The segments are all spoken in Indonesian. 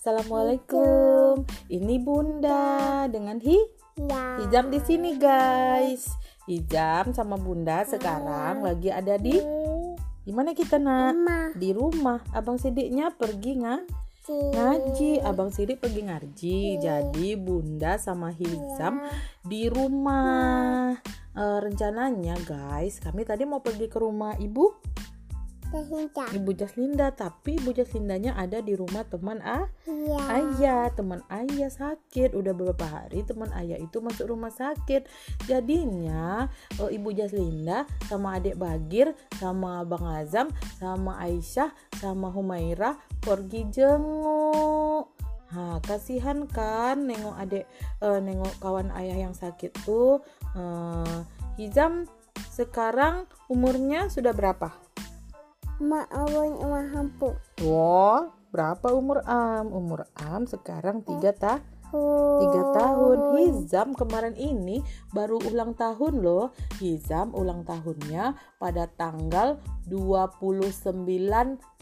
Assalamualaikum. Ini Bunda dengan Hi Ya. Hijam di sini guys. Hijam sama Bunda sekarang lagi ada di di mana kita nak? Mama. Di rumah. Abang Sidiknya pergi nga ngaji. Abang Sidik pergi ngaji. Jadi Bunda sama Hizam di rumah. Eh, rencananya guys, kami tadi mau pergi ke rumah ibu Terhinca. Ibu Jaslinda, tapi Ibu Jaslindanya ada di rumah teman ah Ya. ayah. Teman ayah sakit, udah beberapa hari teman ayah itu masuk rumah sakit. Jadinya eh, Ibu Jaslinda sama adik Bagir, sama Bang Azam, sama Aisyah, sama Humaira pergi jenguk. Ha, kasihan kan nengok adik eh, nengok kawan ayah yang sakit tuh. Eh, Hizam sekarang umurnya sudah berapa? Mak awan mak hampu. Wah, berapa umur Am? Umur Am sekarang tiga ta tiga tahun. Hizam kemarin ini baru ulang tahun loh. Hizam ulang tahunnya pada tanggal 29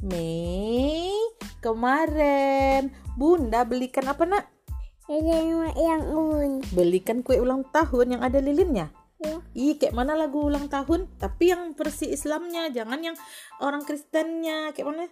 Mei kemarin. Bunda belikan apa nak? Mak yang un. Belikan kue ulang tahun yang ada lilinnya. Ih, kayak mana lagu ulang tahun? Tapi yang versi Islamnya, jangan yang orang Kristennya. Kayak mana?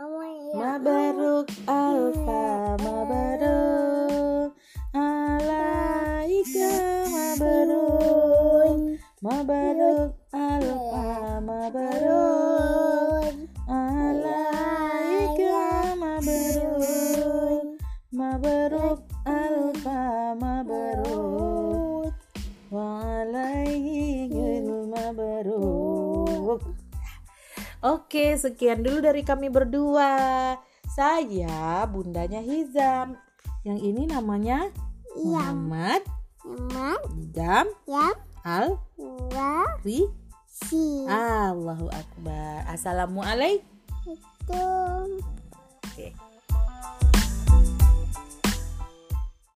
Awan yang Mabaruk alfa mabaruk alaika mabaruk mabaruk alfa mabaruk alaika mabaruk mabaruk mabaruk Oke, sekian dulu dari kami berdua. Saya bundanya Hizam. Yang ini namanya Muhammad Mak Hizam yang Al Ri si. Allahu Akbar. Assalamualaikum.